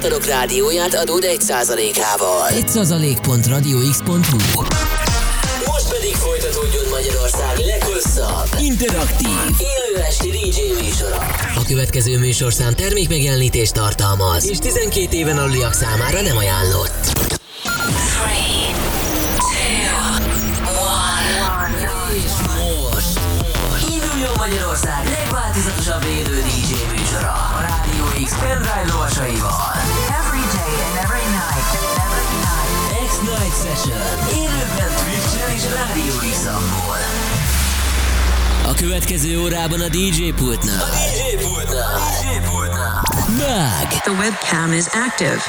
fiatalok rádióját adód 1%-ával. 1%.radiox.hu Most pedig folytatódjon Magyarország leghosszabb, interaktív, élő esti DJ műsora. A következő műsorszám termékmegjelenítést tartalmaz, és 12 éven aluliak számára nem ajánlott. Magyarország legváltozatosabb élő DJ műsora a Rádió X pendrive lovasaival. X A következő órában a DJ pultnál. A DJ pultnál. A DJ pultnál. Mag. The webcam is active.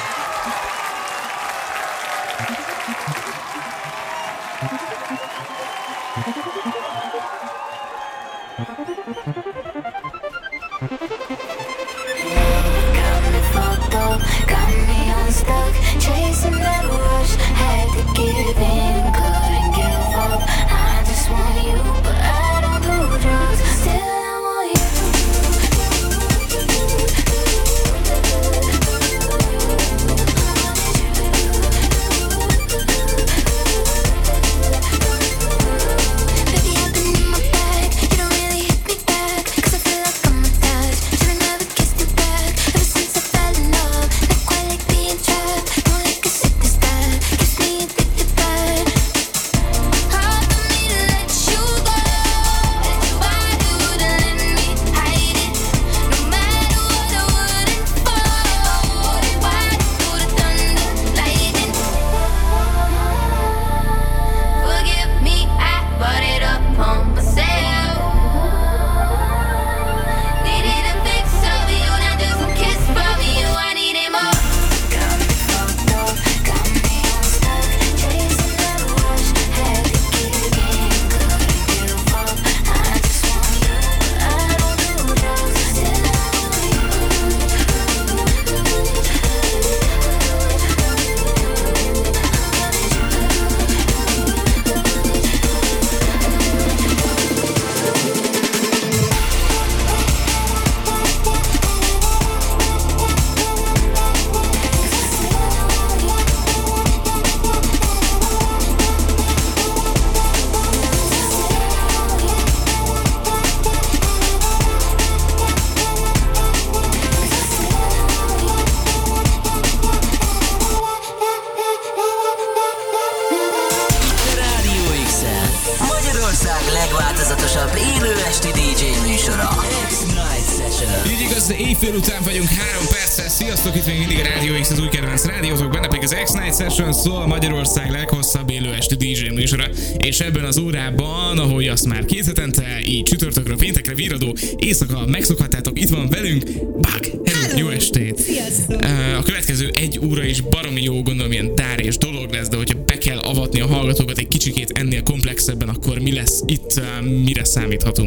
És ebben az órában, ahogy azt már két hetente, így csütörtökről péntekre víradó, éjszaka megszokhattátok, itt van velünk Bug. Hello, jó estét! Sziasztok! A következő egy óra is baromi jó, gondolom ilyen dár és dolog lesz, de hogyha be kell avatni a hallgatókat egy kicsikét ennél komplexebben, akkor mi lesz itt, mire számíthatunk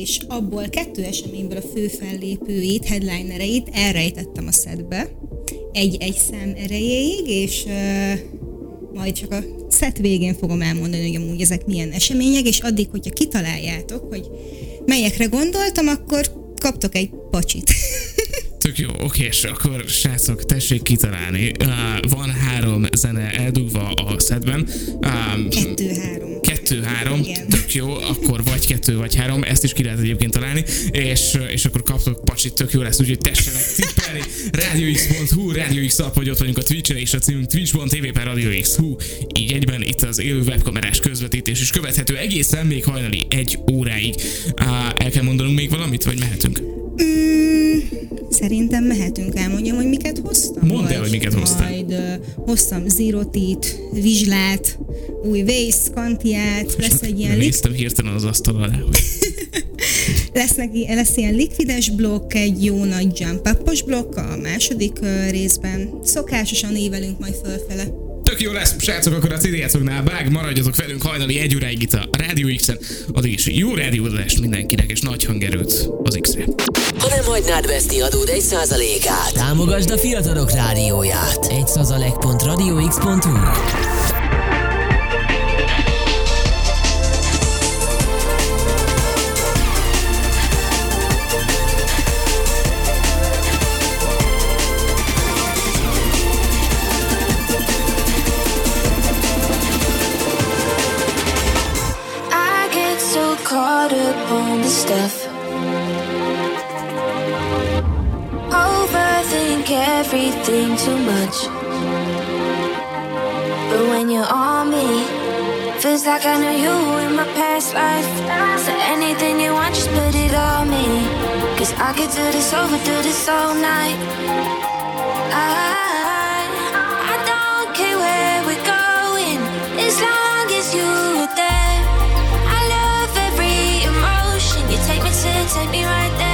és abból kettő eseményből a fő fellépőit, headlinereit elrejtettem a szedbe, egy-egy szem erejéig, és uh, majd csak a szet végén fogom elmondani, hogy amúgy ezek milyen események, és addig, hogyha kitaláljátok, hogy melyekre gondoltam, akkor kaptok egy pacsit. Tök jó, oké, és akkor srácok, tessék kitalálni. Uh, van három zene eldugva a szedben. Um, kettő-három. Kettő-három, tök jó, akkor vagy kettő, vagy három, ezt is ki lehet egyébként találni, és, és akkor kaptok pacsit, tök jó lesz, úgyhogy tessenek tippelni. RadioX.hu, Radio X app, hogy ott vagyunk a Twitch-en, és a címünk twitch.tv per Radio X.hu. Így egyben itt az élő webkamerás közvetítés is követhető egészen még hajnali egy óráig. Uh, el kell mondanunk még valamit, vagy mehetünk? Mm, szerintem mehetünk, elmondjam, hogy miket hoztam. Mondd el, hogy miket hoztam. Majd uh, hoztam Zirotit, Vizslát, új Vész, Kantiát, lesz egy ilyen... Néztem hirtelen az asztal alá, hogy... lesz, neki, lesz ilyen likvides blokk, egy jó nagy jump blokk a második uh, részben. Szokásosan évelünk majd fölfele. Tök jó lesz, srácok, akkor a CD-játszoknál bág, maradjatok velünk hajnali egy óráig itt a Rádió X-en. Addig is jó rádiózást mindenkinek, és nagy hangerőt az X-re. Ha nem hagynád veszni adód egy százalékát, támogasd a fiatalok rádióját. Egy százalék.radiox.hu everything too much. But when you're on me, feels like I know you in my past life. So anything you want, just put it on me. Cause I could do this over, do this all night. I I don't care where we're going, as long as you are there. I love every emotion. You take me to, take me right there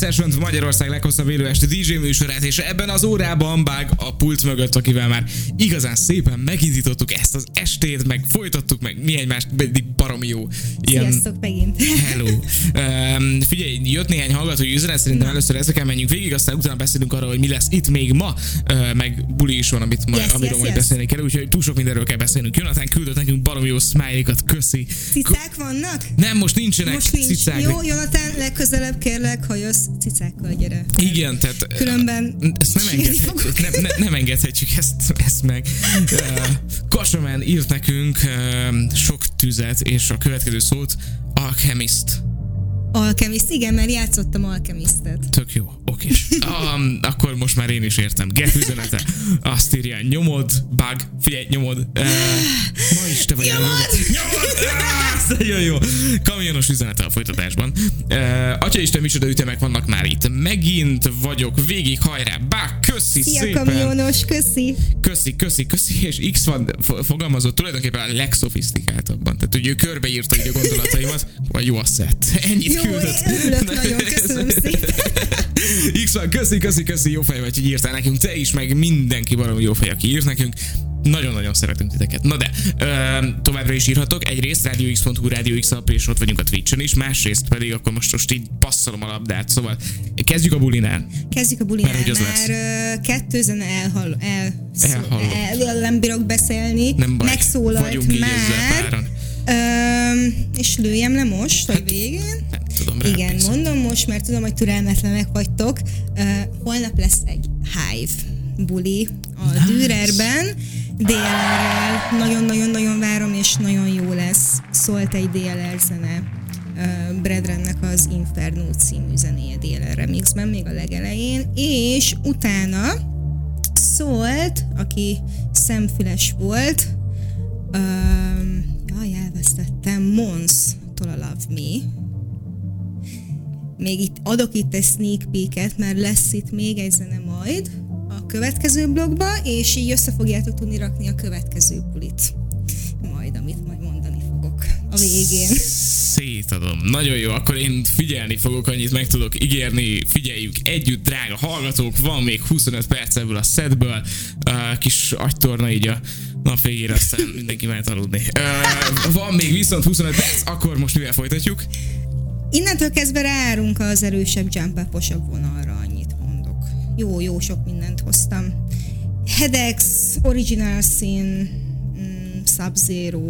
pedig az X-Night Session Magyarország leghosszabb élő este DJ műsorát, és ebben az órában Bág a pult mögött, akivel már igazán szépen megindítottuk ezt az estét, meg folytattuk meg mi egymást, pedig baromi jó. Ilyen... Sziasztok megint. Hello. Um, figyelj, jött néhány hallgatói üzenet, szerintem Na. először ezeken menjünk végig, aztán utána beszélünk arról, hogy mi lesz itt még ma, uh, meg buli is van, amit majd, yes, amiről yes, majd yes. beszélni kell, úgyhogy túl sok mindenről kell beszélnünk. Jonathan küldött nekünk baromi jó smiley köszi. Cicák vannak? Nem, most nincsenek most nincs. cicák. Jó, Jonathan, legközelebb kérlek, ha jössz, cicákkal gyere. Igen, tehát... Különben ezt nem engedhetjük, nem, ne, nem engedhetjük ezt, ezt meg. Uh, Kasamen írt nekünk sok tüzet, és a következő szót Alchemist Alchemist, igen, mert játszottam Alchemistet. Tök jó, oké. Um, akkor most már én is értem. Get üzenete. Azt írja, nyomod, bug, figyelj, nyomod. Uh, ma is te vagy nyomod! Nyomod! Ah, nagyon jó. Kamionos üzenete a folytatásban. Uh, Atya Isten, micsoda ütemek vannak már itt. Megint vagyok, végig hajrá. Bá, köszi Szia, szépen. kamionos, köszi. Köszi, köszi, köszi. És X van fogalmazott tulajdonképpen a legszofisztikáltabban. Tehát, hogy ő körbeírta így a gondolataimat, vagy jó a szett. Ennyit jó, küldött. Örülök nagyon, köszönöm szépen. X köszi, köszi, köszi, jó fej vagy, hogy írtál nekünk. Te is, meg mindenki valami jó fej, aki írt nekünk. Nagyon-nagyon szeretünk titeket. Na de, ö, továbbra is írhatok. Egyrészt RadioX.hu, Radio X app, és ott vagyunk a Twitch-en is, másrészt pedig akkor most, most így passzolom a labdát. Szóval kezdjük a bulinál. Kezdjük a bulinál, Mert, az már kettőzen elhal, el, el, el, nem bírok beszélni. Nem baj, Megszólalt vagyunk már. Így ezzel Ö, és lőjem le most, vagy hát, végén? Nem tudom. Igen, hiszem. mondom most, mert tudom, hogy türelmetlenek vagytok. Uh, holnap lesz egy Hive buli a nice. Dürerben. DLR-rel nagyon-nagyon-nagyon várom, és nagyon jó lesz. Szólt egy DLR zene uh, Bredrennek az Inferno című zenéje DLR remixben, még a legelején, és utána szólt, aki szemfüles volt, uh, jaj, elvesztettem, Mons-tól a Love Me, még itt adok itt egy sneak peeket, mert lesz itt még egy zene majd a következő blogba, és így össze fogjátok tudni rakni a következő pulit. Majd, amit majd mondani fogok a végén. Szétadom. Nagyon jó, akkor én figyelni fogok, annyit meg tudok ígérni. Figyeljük együtt, drága hallgatók, van még 25 perc ebből a setből. Uh, kis agytorna így a nap végére, aztán mindenki mehet aludni. Uh, van még viszont 25 perc, akkor most mivel folytatjuk? Innentől kezdve ráárunk az erősebb jump vonalra, annyit mondok. Jó, jó sok mindent hoztam. Hedex, Original Sin, mm, Sub-Zero,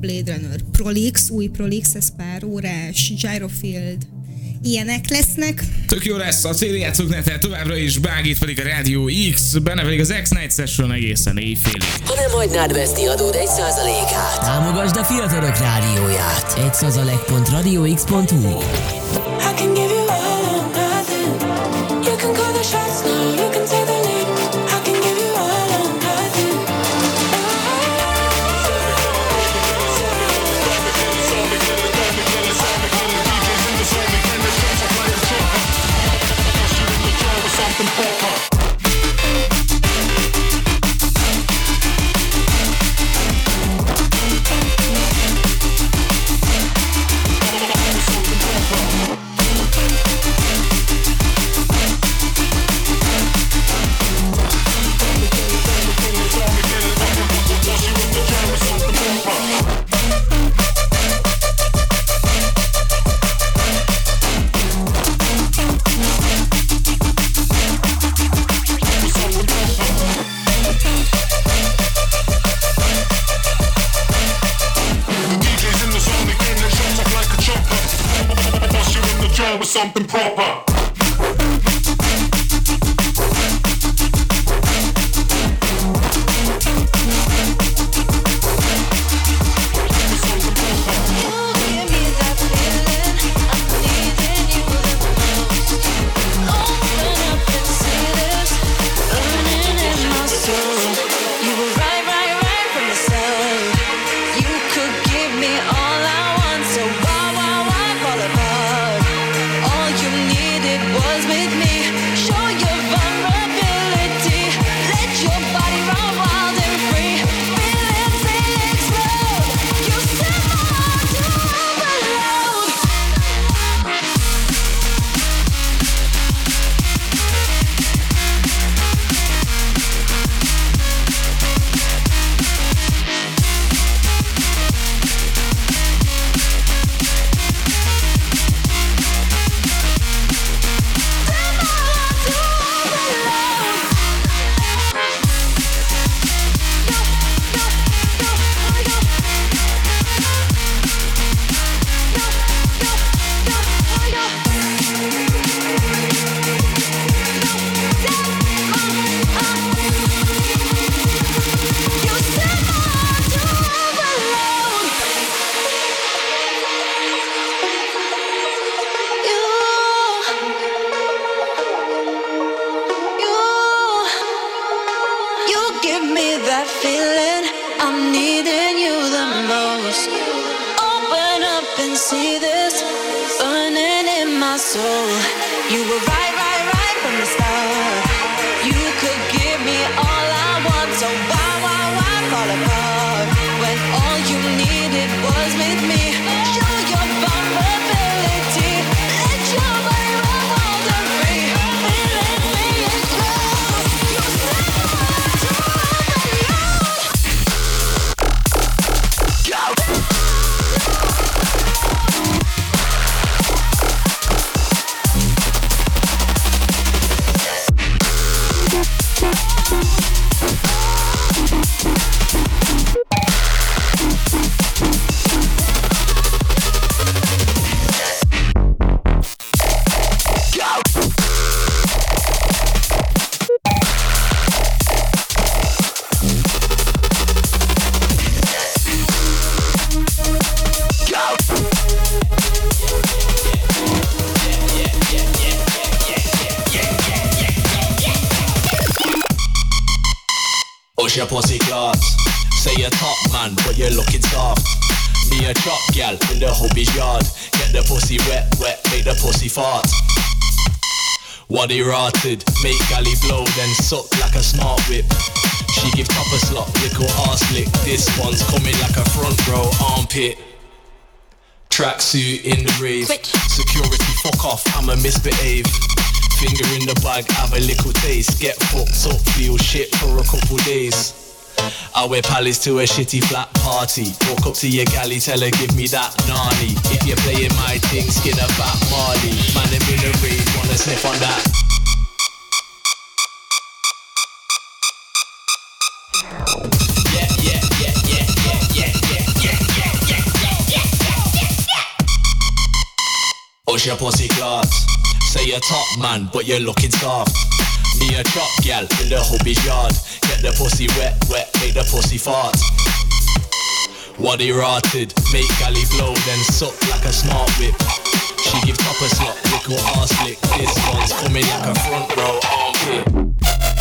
Blade Runner, Prolix, új Prolix, ez pár órás, Gyrofield, ilyenek lesznek. Tök jó lesz a cél játszóknetel továbbra is, Bágít pedig a Rádió X, benne pedig az X-Night Session egészen éjfélig. Ha nem hagynád veszni adód egy százalékát. Támogasd a fiatalok rádióját. Egy százalék.radiox.hu I can give you What he rotted, make galley blow, then suck like a smart whip. She give top a slot, little ass lick. This one's coming like a front row armpit. Tracksuit in the rave. Security, fuck off, I'ma misbehave. Finger in the bag, have a little taste. Get fucked up, feel shit for a couple days. I wear palace to a shitty flat party. Walk up to your galley, tell her give me that nani. If you're playing my thing, skin a fat Marley. Man, I'm in a rave, wanna sniff on that. Push your pussy glass. Say you're top man, but you're looking soft. Me a drop gal in the hobby's yard. Get the pussy wet, wet, make the pussy fart. What he rotted, make galley blow, then suck like a smart whip. She give top a slot, little ass lick. This one's coming like a front row armpit.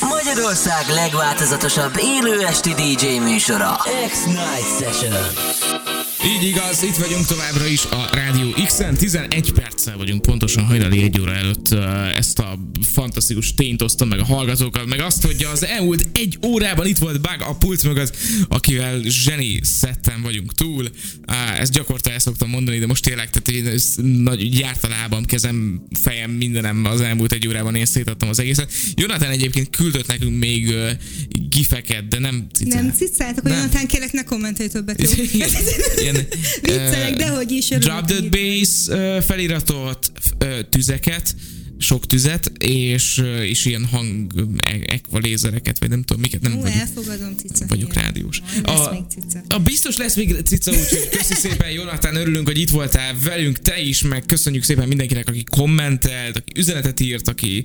Magyarország legváltozatosabb élő esti DJ műsora. X-Night Session. Így igaz, itt vagyunk továbbra is a Rádió X-en, 11 perccel vagyunk pontosan hajnali egy óra előtt ezt a fantasztikus tényt osztom meg a hallgatókat, meg azt, hogy az elmúlt egy órában itt volt Bug a pult mögött, akivel zseni szetten vagyunk túl. Ezt gyakorta el szoktam mondani, de most tényleg, tehát én nagy járt a lábam, kezem, fejem, mindenem az elmúlt egy órában én szétadtam az egészet. Jonathan egyébként küldött nekünk még gifeket, de nem cicált. Nem cicáltak, hogy Jonathan kérlek ne kommentelj többet, jó? Ilyen, Viccelek, dehogy is. Drop the bass uh, feliratot, uh, tüzeket, sok tüzet, és, és ilyen hang ekvalézereket, vagy nem tudom miket. Nem Ó, vagyok, elfogadom, cica. Vagyok rádiós. A, a, biztos lesz még cica, úgyhogy köszi szépen, Jonathan, örülünk, hogy itt voltál velünk, te is, meg köszönjük szépen mindenkinek, aki kommentelt, aki üzenetet írt, aki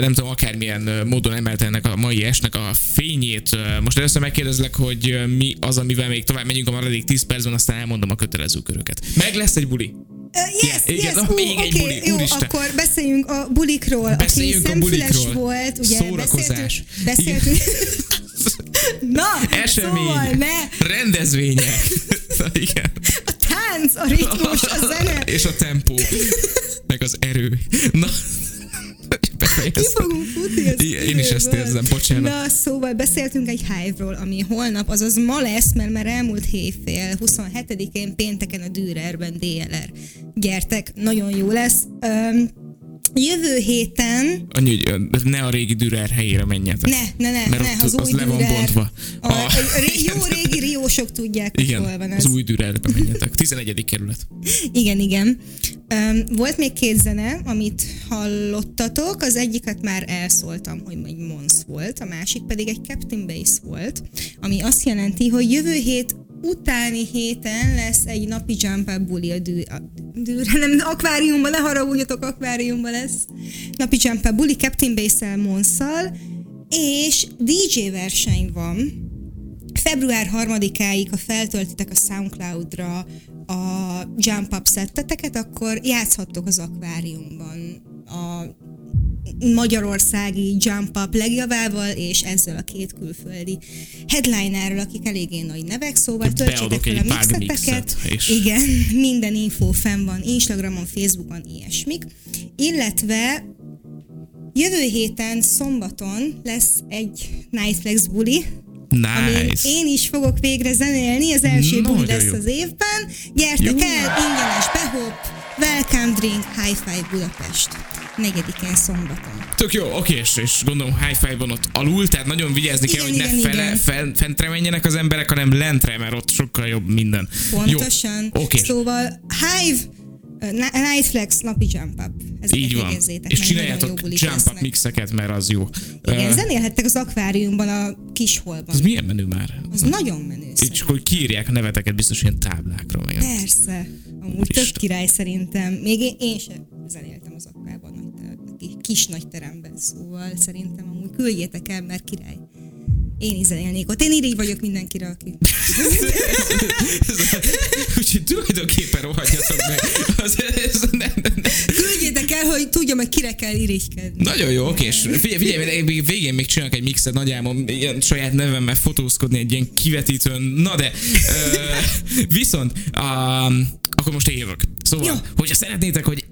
nem tudom, akármilyen módon emelte ennek a mai esnek a fényét. Most először megkérdezlek, hogy mi az, amivel még tovább megyünk a maradék 10 percben, aztán elmondom a kötelező köröket. Meg lesz egy buli. Uh, yes, igen, yes, uh, még egy buli, jó, úristen. akkor beszéljünk a bulikról, beszéljünk aki a bulikról. volt, ugye Szórakozás. beszéltünk, beszéltünk Na, Esemény, szóval ne. rendezvények. igen. A tánc, a ritmus, a zene. És a tempó. Meg az erő. Na, Ki fogunk futni Én is ezt érzem, bocsánat. Na, szóval beszéltünk egy hive ami holnap, azaz ma lesz, mert már elmúlt hétfél, 27-én pénteken a Dürerben DLR. Gyertek, nagyon jó lesz. Um, Jövő héten... Annyi, hogy ne a régi Dürer helyére menjetek. Ne, ne, ne, mert ne, az, az, az le van bontva. A, a, a jó rádiósok tudják, Igen, hol van az új Dürerbe menjetek. 11. kerület. Igen, igen. Um, volt még két zene, amit hallottatok, az egyiket már elszóltam, hogy egy Mons volt, a másik pedig egy Captain Base volt, ami azt jelenti, hogy jövő hét utáni héten lesz egy napi jump up buli a, dű, a dűre, nem, akváriumban, ne haragudjatok, akváriumban lesz. Napi jump up buli Captain Base-el, Monszal, és DJ verseny van. Február 3-áig, ha feltöltitek a Soundcloud-ra a Jump Up szetteteket, akkor játszhattok az akváriumban a magyarországi Jump Up legjavával, és ezzel a két külföldi headlinerről, akik eléggé nagy nevek, szóval töltsétek fel a mixeteket. És... Igen, minden info fenn van Instagramon, Facebookon, ilyesmik. Illetve jövő héten szombaton lesz egy Nightflex buli, Nice. Én is fogok végre zenélni, az első buli lesz jó. az évben. Gyertek jó. el, ingyenes behop, welcome drink, high five Budapest. Negyedikén szombaton. Tök jó, oké, és, és gondolom high-five-on ott alul, tehát nagyon vigyázni igen, kell, hogy igen, ne fele, igen. Fel, fentre menjenek az emberek, hanem lentre, mert ott sokkal jobb minden. Pontosan. Jó, okay. Szóval Hive Nightflex napi jump up. Ez Így van. És csináljátok jump up mixeket, mert az jó. Igen, uh, zenélhettek az akváriumban, a kisholban. Az milyen menő már? Az uh, nagyon menő. És akkor kiírják a neveteket biztos ilyen táblákra. Meg Persze. Amúgy tök király szerintem. Még én, én sem zenéltem az akvárban nagy kis nagy teremben, szóval szerintem amúgy küldjétek el, mert király. Én zenélnék ott. Én így vagyok mindenkire, aki. Úgyhogy tulajdonképpen rohadjatok meg. Az, ez, nem, nem. Küldjétek el, hogy tudjam, hogy kire kell irigykedni. Nagyon jó, oké, és figyelj, figyelj, még végén még csinálok egy mixet nagyjából, ilyen saját nevemmel fotózkodni egy ilyen kivetítőn. Na de, uh, viszont, um, akkor most én jövök. Szóval, jó. hogyha szeretnétek, hogy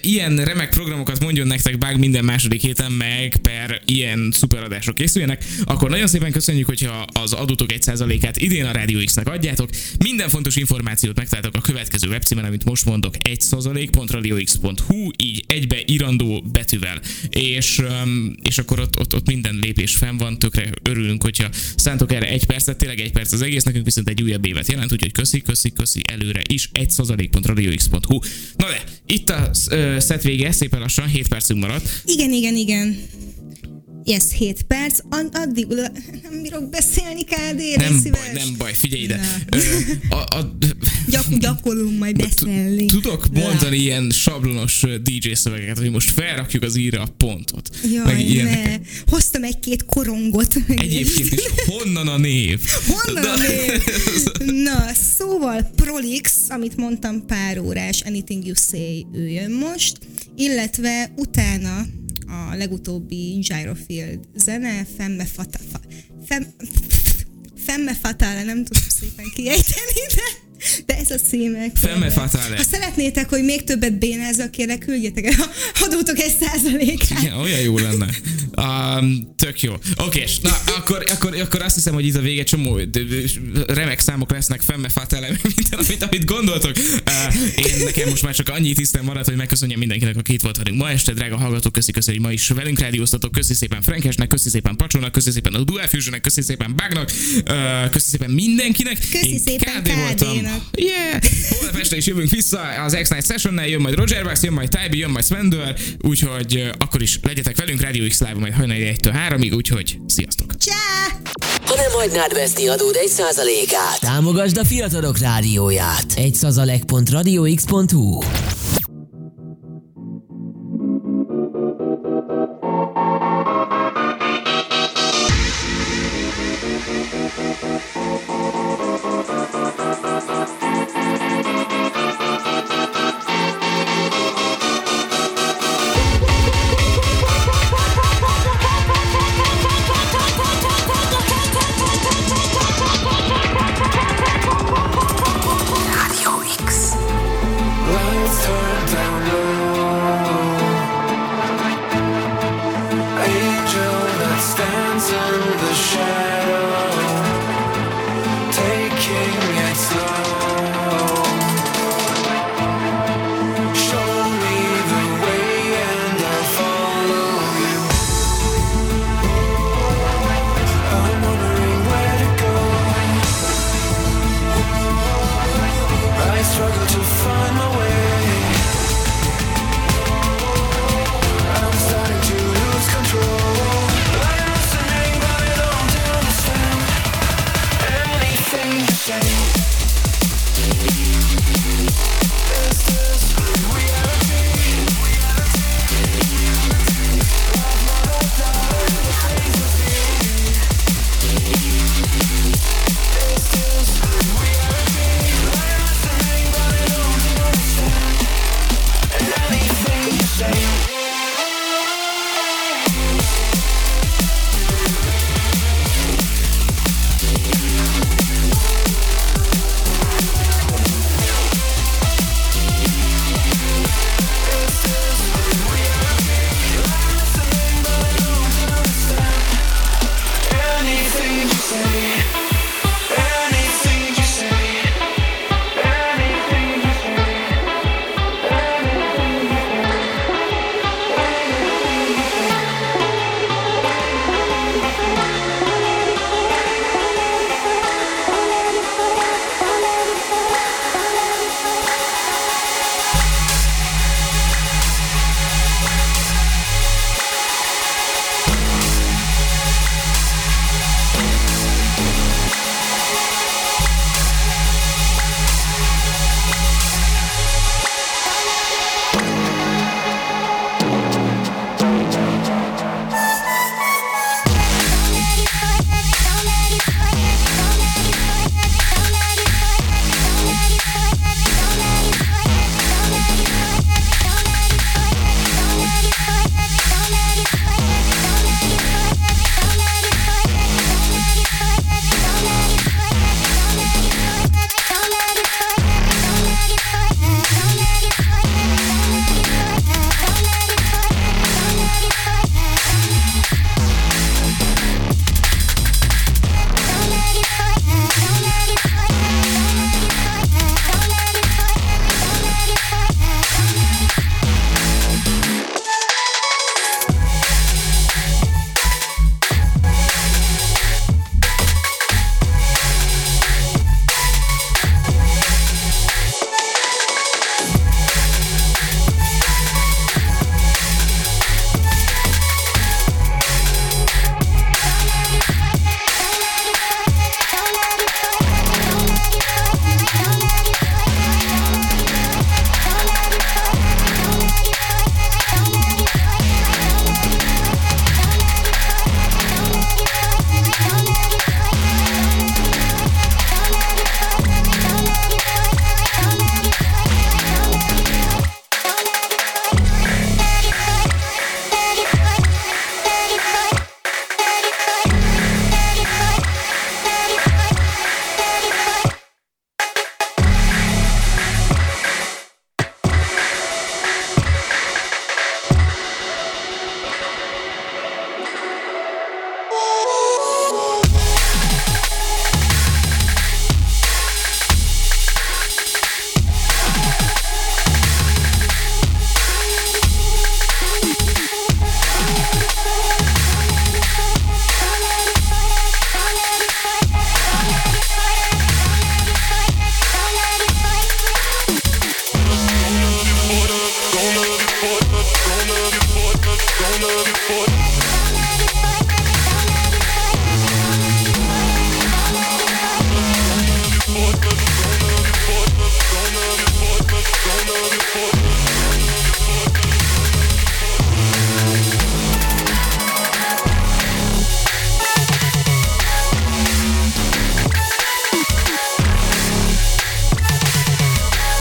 ilyen remek programokat mondjon nektek Bug minden második héten, meg per ilyen szuperadások készüljenek, akkor nagyon szépen köszönjük, hogyha az adótok egy százalékát idén a Radio X-nek adjátok. Minden fontos információt megtaláltok a következő webcímen, amit most mondok, 1 százalék.radiox.hu, így egybe irandó betűvel. És, és akkor ott, ott, ott minden lépés fenn van, tökre örülünk, hogyha szántok erre egy percet, tényleg egy perc az egész, nekünk viszont egy újabb évet jelent, úgyhogy köszi, köszi, köszi előre is, 1 százalék.radiox.hu. Na de, itt a szett vége, szépen lassan, 7 percünk maradt. Igen, igen, igen. Yes, 7 perc, addig nem bírok beszélni, KD, Nem szíves. baj, nem baj, figyelj ide. Ö, a, a, Gyak, gyakorlunk majd beszélni. Tudok mondani La. ilyen sablonos DJ szövegeket, hogy most felrakjuk az íra a pontot. Jaj, meg ne. Hoztam egy-két korongot. Egyébként is honnan a név? Honnan a név? Na, szóval Prolix, amit mondtam pár órás, Anything You Say, ő jön most, illetve utána a legutóbbi Gyrofield zene, Femme Fatale, Femme, Femme Fatale, nem tudom szépen kiejteni, de de ez a címek. Femme fatale. Ha szeretnétek, hogy még többet bénázzak, kérlek, küldjetek el, adótok egy százalékát. Igen, olyan jó lenne. Um, tök jó. Oké, na, akkor, akkor, akkor azt hiszem, hogy itt a vége csomó remek számok lesznek, femme fatale, mint amit, amit gondoltok. Uh, én nekem most már csak annyi tisztem maradt, hogy megköszönjem mindenkinek, aki itt volt velünk ma este, drága hallgatók, köszi, köszi, hogy ma is velünk rádióztatok, köszi szépen Frankesnek, köszi szépen Pacsónak, köszi szépen a Dual Fusionnek, köszi szépen Bagnak, uh, köszi szépen mindenkinek. Köszi én szépen KD Yeah! Holnap este is jövünk vissza az X-Night Sessionnel, jön majd Roger Bax, jön majd Tybi, jön majd Svendor, úgyhogy akkor is legyetek velünk Radio X Live majd hajnali 1-től 3-ig, úgyhogy sziasztok! Csá! Ha nem hagynád veszni adód egy százalékát, támogasd a fiatalok rádióját. Egy százalék.radiox.hu